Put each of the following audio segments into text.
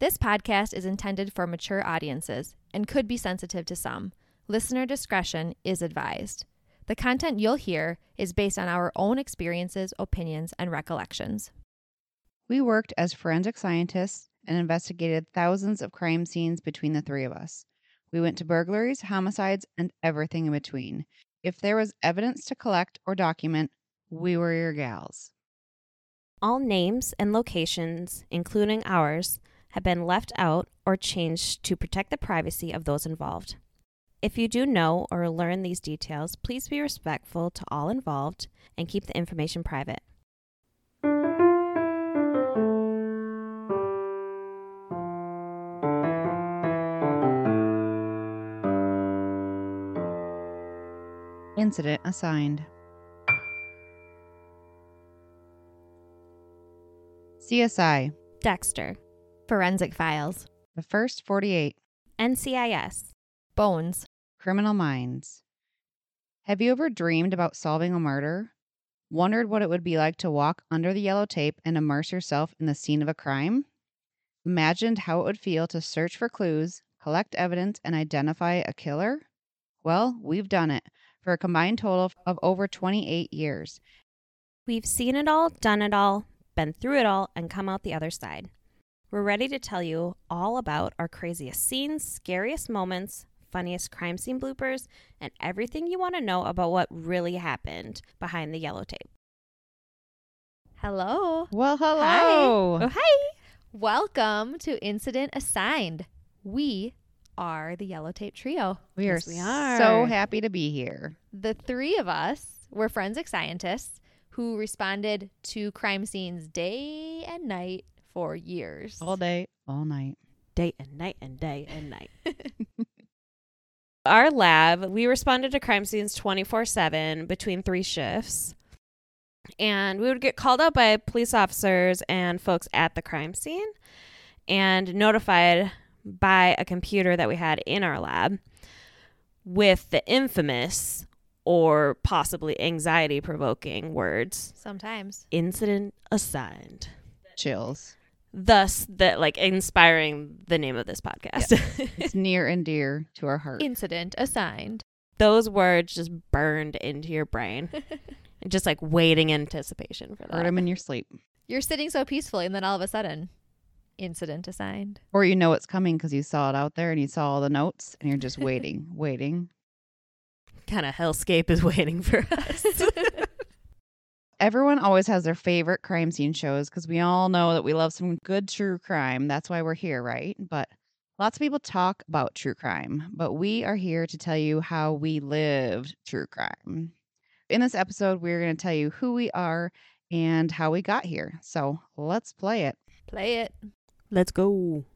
This podcast is intended for mature audiences and could be sensitive to some. Listener discretion is advised. The content you'll hear is based on our own experiences, opinions, and recollections. We worked as forensic scientists and investigated thousands of crime scenes between the three of us. We went to burglaries, homicides, and everything in between. If there was evidence to collect or document, we were your gals. All names and locations, including ours, have been left out or changed to protect the privacy of those involved. If you do know or learn these details, please be respectful to all involved and keep the information private. Incident assigned. CSI, Dexter, Forensic files, the first 48, NCIS, bones, Criminal Minds. Have you ever dreamed about solving a murder? Wondered what it would be like to walk under the yellow tape and immerse yourself in the scene of a crime? Imagined how it would feel to search for clues, collect evidence, and identify a killer? Well, we've done it for a combined total of over 28 years. We've seen it all, done it all, been through it all, and come out the other side. We're ready to tell you all about our craziest scenes, scariest moments, funniest crime scene bloopers, and everything you want to know about what really happened behind the yellow tape. Hello. Well, hello. Oh, hi! Welcome to Incident Assigned. We are the Yellow Tape Trio. We are Yes, we so happy to be here. The three of us were forensic scientists who responded to crime scenes day and night for years. All day, all night. Day and night and day and night. Our lab, we responded to crime scenes 24 7 between three shifts. And we would get called out by police officers and folks at the crime scene and notified by a computer that we had in our lab with the infamous or possibly anxiety provoking words Sometimes. incident assigned. Chills. Thus, that like inspiring the name of this podcast. It's near and dear to our heart. Incident assigned. Those words just burned into your brain, and just like waiting anticipation for Heard that. them in your sleep. You're sitting so peacefully, and then all of a sudden, incident assigned. Or you know it's coming because you saw it out there and you saw all the notes and you're just waiting, waiting. kind of hellscape is waiting for us. Everyone always has their favorite crime scene shows because we all know that we love some good true crime. That's why we're here, right? But lots of people talk about true crime, but we are here to tell you how we lived true crime. In this episode, we're going to tell you who we are and how we got here. So let's play it. Play it. Let's go.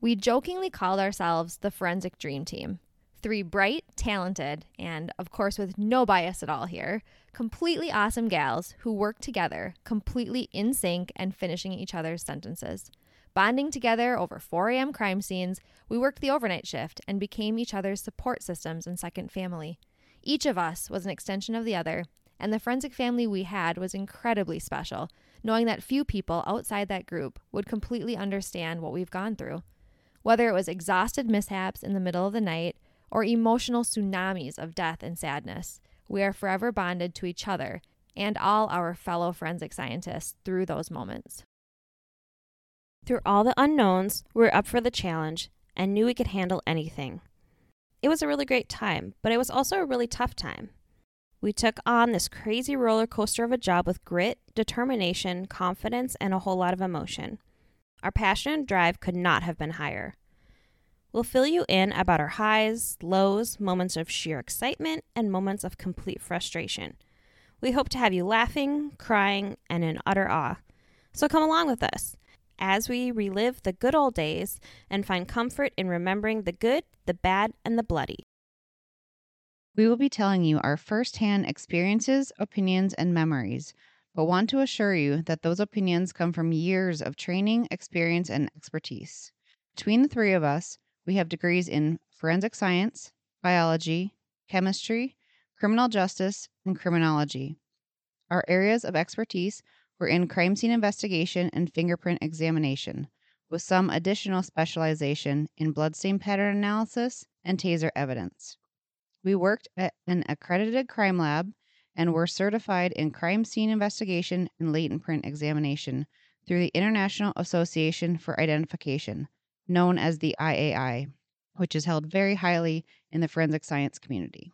We jokingly called ourselves the Forensic Dream Team. Three bright, talented, and of course with no bias at all here, completely awesome gals who work together, completely in sync and finishing each other's sentences. Bonding together over 4 a.m. crime scenes, we worked the overnight shift and became each other's support systems and second family. Each of us was an extension of the other, and the forensic family we had was incredibly special, knowing that few people outside that group would completely understand what we've gone through. Whether it was exhausted mishaps in the middle of the night or emotional tsunamis of death and sadness, we are forever bonded to each other and all our fellow forensic scientists through those moments. Through all the unknowns, we were up for the challenge and knew we could handle anything. It was a really great time, but it was also a really tough time. We took on this crazy roller coaster of a job with grit, determination, confidence, and a whole lot of emotion. Our passion and drive could not have been higher. We'll fill you in about our highs, lows, moments of sheer excitement, and moments of complete frustration. We hope to have you laughing, crying, and in utter awe. So come along with us as we relive the good old days and find comfort in remembering the good, the bad, and the bloody. We will be telling you our firsthand experiences, opinions, and memories, but want to assure you that those opinions come from years of training, experience, and expertise. Between the three of us, we have degrees in forensic science, biology, chemistry, criminal justice, and criminology. Our areas of expertise were in crime scene investigation and fingerprint examination. with some additional specialization in bloodstain pattern analysis and taser evidence. We worked at an accredited crime lab and were certified in crime scene investigation and latent print examination through the International Association for Identification, known as the IAI, which is held very highly in the forensic science community.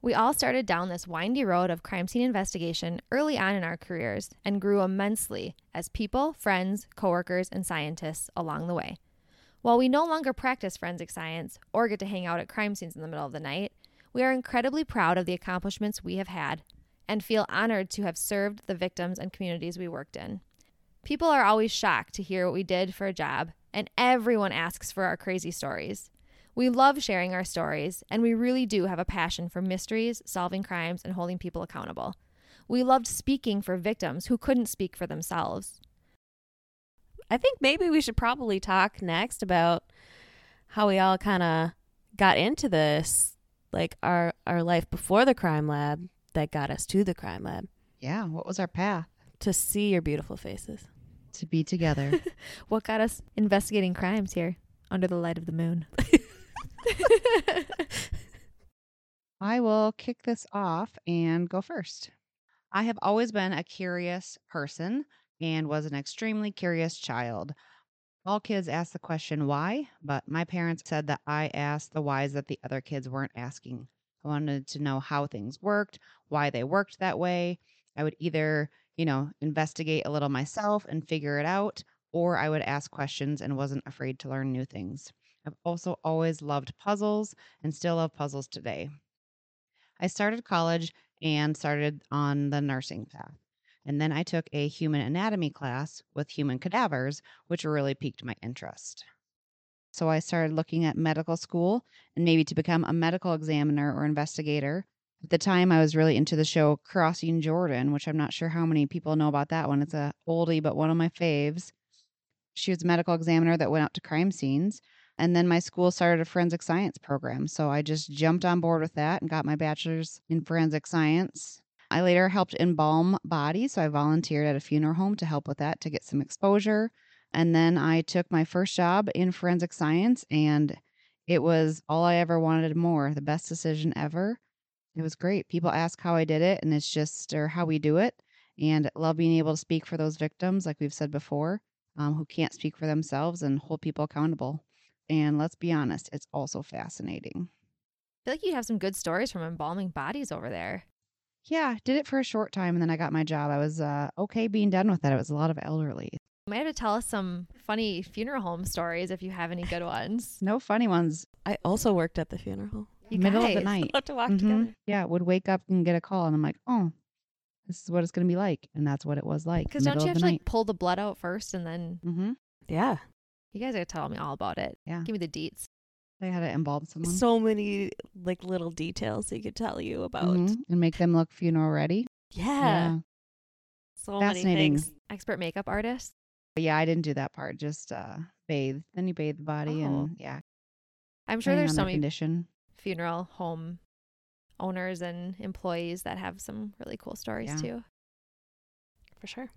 We all started down this windy road of crime scene investigation early on in our careers and grew immensely as people, friends, coworkers, and scientists along the way. While we no longer practice forensic science or get to hang out at crime scenes in the middle of the night, we are incredibly proud of the accomplishments we have had and feel honored to have served the victims and communities we worked in. People are always shocked to hear what we did for a job, and everyone asks for our crazy stories. We love sharing our stories, and we really do have a passion for mysteries, solving crimes, and holding people accountable. We loved speaking for victims who couldn't speak for themselves. I think maybe we should probably talk next about how we all kind of got into this, like our our life before the crime lab that got us to the crime lab Yeah, what was our path? to see your beautiful faces. To be together. What got us investigating crimes here under the light of the moon? I will kick this off and go first. I have always been a curious person and was an extremely curious child. All kids ask the question why, but my parents said that I asked the whys that the other kids weren't asking. I wanted to know how things worked, why they worked that way. I would either, you know, investigate a little myself and figure it out, or I would ask questions and wasn't afraid to learn new things. I've also always loved puzzles and still love puzzles today. I started college and started on the nursing path. And then I took a human anatomy class with human cadavers, which really piqued my interest. So I started looking at medical school and maybe to become a medical examiner or investigator. At the time, I was really into the show Crossing Jordan, which I'm not sure how many people know about that one. It's a oldie, but one of my faves. She was a medical examiner that went out to crime scenes. And then my school started a forensic science program. So I just jumped on board with that and got my bachelor's in forensic science. I later helped embalm bodies. So I volunteered at a funeral home to help with that to get some exposure. And then I took my first job in forensic science, and it was all I ever wanted more. The best decision ever. It was great. People ask how I did it, and it's just, or how we do it. And love being able to speak for those victims, like we've said before, um, who can't speak for themselves and hold people accountable. And let's be honest, it's also fascinating. I feel like you have some good stories from embalming bodies over there. Yeah, did it for a short time, and then I got my job. I was uh, okay being done with that. It was a lot of elderly. You might have to tell us some funny funeral home stories if you have any good ones. No funny ones. I also worked at the funeral. You Middle of the night. We'll to walk Mhm. together. Yeah, would wake up and get a call, and I'm like, oh, this is what it's going to be like, and that's what it was like. Because don't you have to night. like pull the blood out first and then mm-hmm. Yeah. you guys are telling me all about it. Yeah. Give me the deets. They had to embalm someone So many like little details he could tell you about. Mhm, and make them look funeral ready. Yeah. So many Fascinating. things. Expert makeup artist. But yeah, I didn't do that part. Just uh, bathe. Then you bathe the body, Oh. and yeah, I'm sure depending there's on so many condition. Funeral home owners and employees that have some really cool stories Yeah. too. For sure.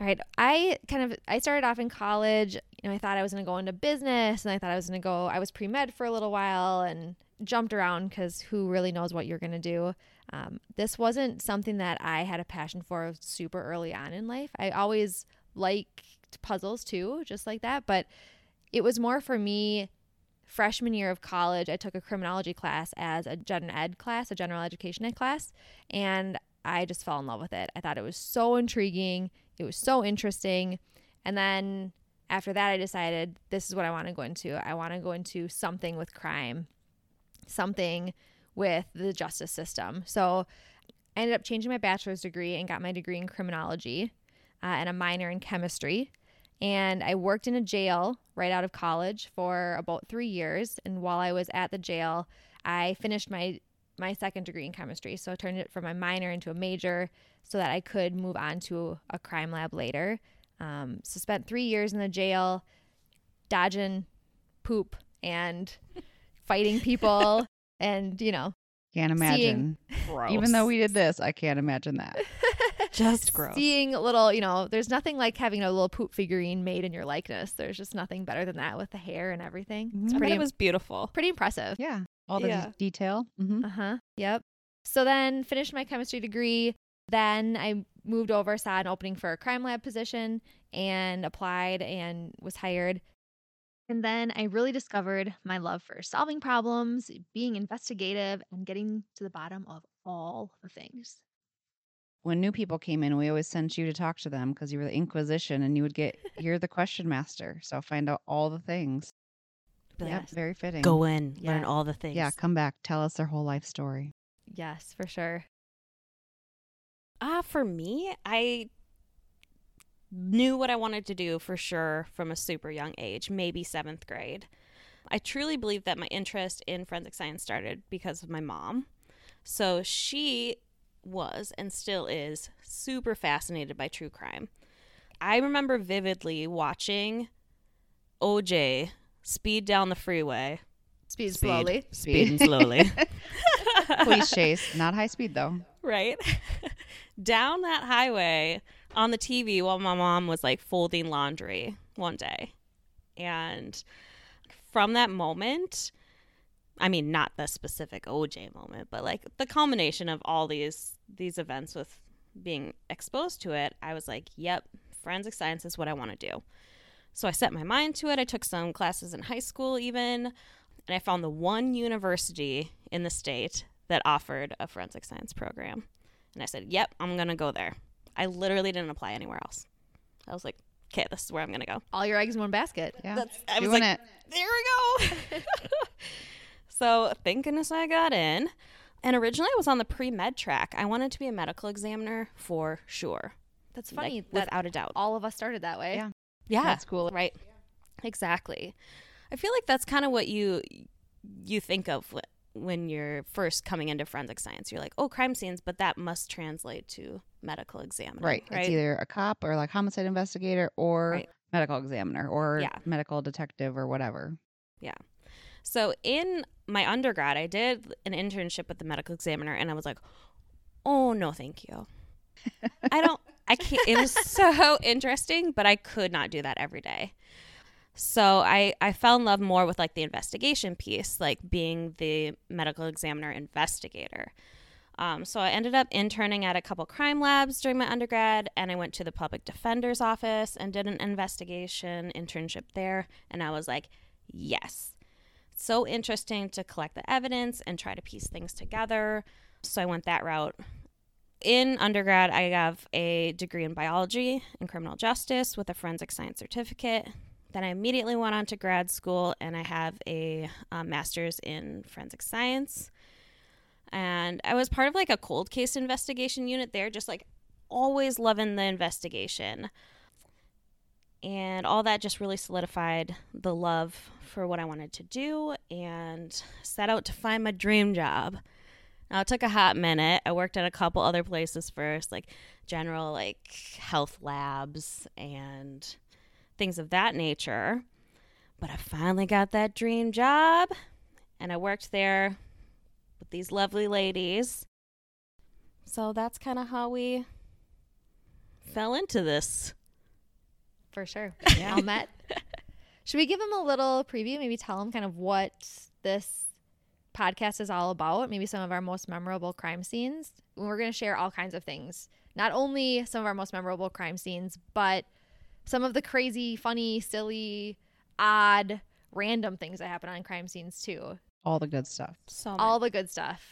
All right. I kind of I started off in college, you know, I thought I was going to go into business and I thought I was going to go I was pre-med for a little while and jumped around cuz who really knows what you're going to do. Um, this wasn't something that I had a passion for super early on in life. I always liked puzzles too, just like that, but it was more for me freshman year of college. I took a criminology class as a gen ed class, a general education ed class, and I just fell in love with it. I thought it was so intriguing. It was so interesting. And then after that, I decided this is what I want to go into. I want to go into something with crime, something with the justice system. So I ended up changing my bachelor's degree and got my degree in criminology uh, and a minor in chemistry. And I worked in a jail right out of college for about three years. And while I was at the jail, I finished my my second degree in chemistry. So I turned it from my minor into a major so that I could move on to a crime lab later. Um, so spent three years in the jail, dodging poop and fighting people, and you know, Can't imagine. Even though we did this, I can't imagine that. Just gross. seeing a little, you know, there's nothing like having a little poop figurine made in your likeness. There's just nothing better than that with the hair and everything. It's Mhm. I thought pretty, it was beautiful. pretty impressive. Yeah. All the Yeah. detail. hmm Uh huh. Yep. So then finished my chemistry degree. Then I moved over, saw an opening for a crime lab position, and applied and was hired. And then I really discovered my love for solving problems, being investigative, and getting to the bottom of all the things. When new people came in, we always sent you to talk to them because you were the Inquisition and you would get, you're the question master. So find out all the things. Yep. Yes. Very fitting. Go in, learn all the things. Yeah. Come back. Tell us their whole life story. Yes, for sure. Ah, for me, I knew what I wanted to do for sure from a super young age, maybe seventh grade. I truly believe that my interest in forensic science started because of my mom. So she was and still is super fascinated by true crime. I remember vividly watching OJ speed down the freeway, Speed, Speed. slowly. speeding slowly. Police chase. Not high speed though. right? Down that highway on the TV while my mom was like folding laundry one day. And from that moment, I mean not the specific OJ moment, but like the culmination of all these these events with being exposed to it, I was like, "Yep, forensic science is what I want to do." So I set my mind to it. I took some classes in high school even, and I found the one university in the state that offered a forensic science program. And I said, "Yep, I'm going to go there." I literally didn't apply anywhere else. I was like, "Okay, this is where I'm going to go." All your eggs in one basket. Yeah. That's I was Doing like, it. there we go. so thank goodness I got in. And originally I was on the pre med track. I wanted to be a medical examiner for sure. That's Like, funny that without a doubt. all of us started that way. Yeah. Yeah. That's cool. Right. Exactly. I feel like that's kind of what you you think of when you're first coming into forensic science. You're like, "Oh, crime scenes," but that must translate to medical examiner. Right. Right. It's either a cop or like homicide investigator or Right. medical examiner or Yeah. medical detective or whatever. So in my undergrad, I did an internship with the medical examiner, and I was like, "Oh no, thank you. I don't. I can't." It was so interesting, but I could not do that every day. So I I fell in love more with like the investigation piece, like being the medical examiner investigator. Um, so I ended up interning at a couple crime labs during my undergrad, and I went to the public defender's office and did an investigation internship there. And I was like, yes, so interesting to collect the evidence and try to piece things together. So I went that route. In undergrad, I have a degree in biology and criminal justice with a forensic science certificate. Then I immediately went on to grad school and I have a um, master's in forensic science. And I was part of like a cold case investigation unit there, just like always loving the investigation. And all that just really solidified the love for what I wanted to do and set out to find my dream job. Now it took a hot minute. I worked at a couple other places first, like general like health labs and things of that nature. But I finally got that dream job and I worked there with these lovely ladies. So that's kind of how we fell into this. For sure. All met. Should we give them a little preview? Maybe tell them kind of what this podcast is all about. Maybe some of our most memorable crime scenes. We're going to share all kinds of things. Not only some of our most memorable crime scenes, but some of the crazy, funny, silly, odd, random things that happen on crime scenes too. All the good stuff. So All the good stuff.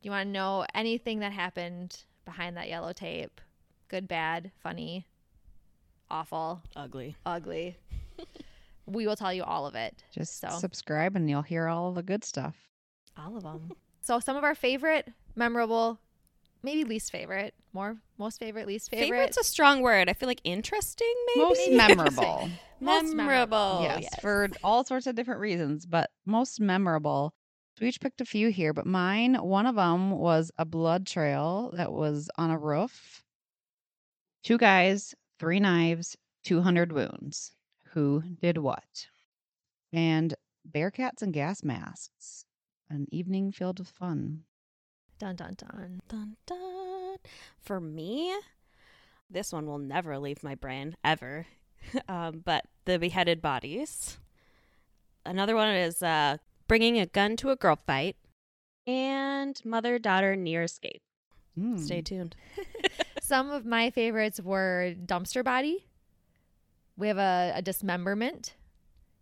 Do you want to know anything that happened behind that yellow tape? Good, bad, funny, awful, ugly. ugly. we will tell you all of it. Just So. subscribe and you'll hear all of the good stuff. All of them. so some of our favorite, memorable, maybe least favorite, more most favorite, least favorite. Favorite's a strong word. I feel like interesting, maybe. Most memorable. Most memorable. yes, for all sorts of different reasons, but most memorable. We each picked a few here, but mine, one of them was a blood trail that was on a roof. Two guys, three knives, 200 wounds. Who did what? And bearcats and gas masks. An evening filled with fun. dun dun dun. Dun, dun. For me, This one will never leave my brain, ever. um, but the beheaded bodies. Another one is uh, bringing a gun to a girl fight. And mother daughter near escape. Mm. Stay tuned. Some of my favorites were dumpster body. We have a, a dismemberment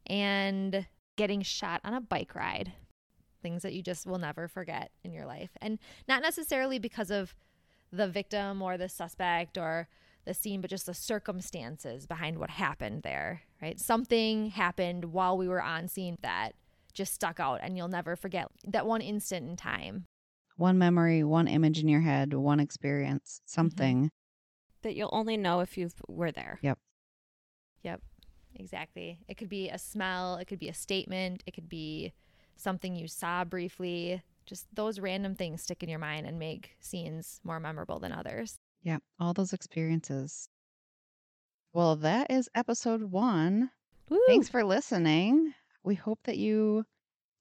and getting shot on a bike ride. Things that you just will never forget in your life. And not necessarily because of the victim or the suspect or the scene, but just the circumstances behind what happened there, right? Something happened while we were on scene that just stuck out and you'll never forget that one instant in time. One memory, one image in your head, one experience, mm-hmm. something. That you'll only know if you were there. Yep. Yep. Exactly. It could be a smell, it could be a statement, it could be something you saw briefly. Just those random things stick in your mind and make scenes more memorable than others. Yeah, all those experiences. Well, that is episode one. Woo! Thanks for listening. We hope that you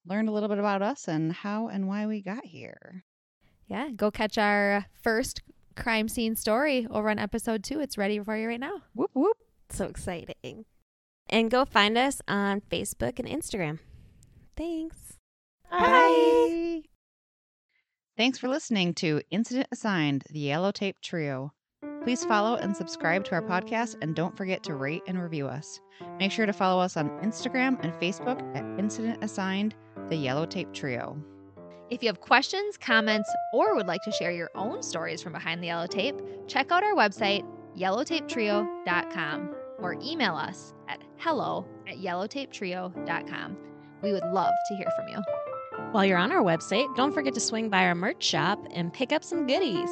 learned a little bit about us and how and why we got here. Yeah, go catch our first crime scene story over on episode two. It's ready for you right now. Whoop, whoop. So exciting. And go find us on Facebook and Instagram. Thanks. Bye. Thanks for listening to Incident Assigned, the Yellow Tape Trio. Please follow and subscribe to our podcast and don't forget to rate and review us. Make sure to follow us on Instagram and Facebook at Incident Assigned, the Yellow Tape Trio. If you have questions, comments, or would like to share your own stories from behind the yellow tape, check out our website, yellowtapetrio.com, or email us at hello at yellowtapetrio.com. We would love to hear from you. While you're on our website, don't forget to swing by our merch shop and pick up some goodies.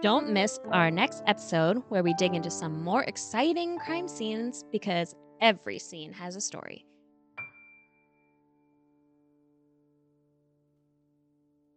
Don't miss our next episode where we dig into some more exciting crime scenes because every scene has a story.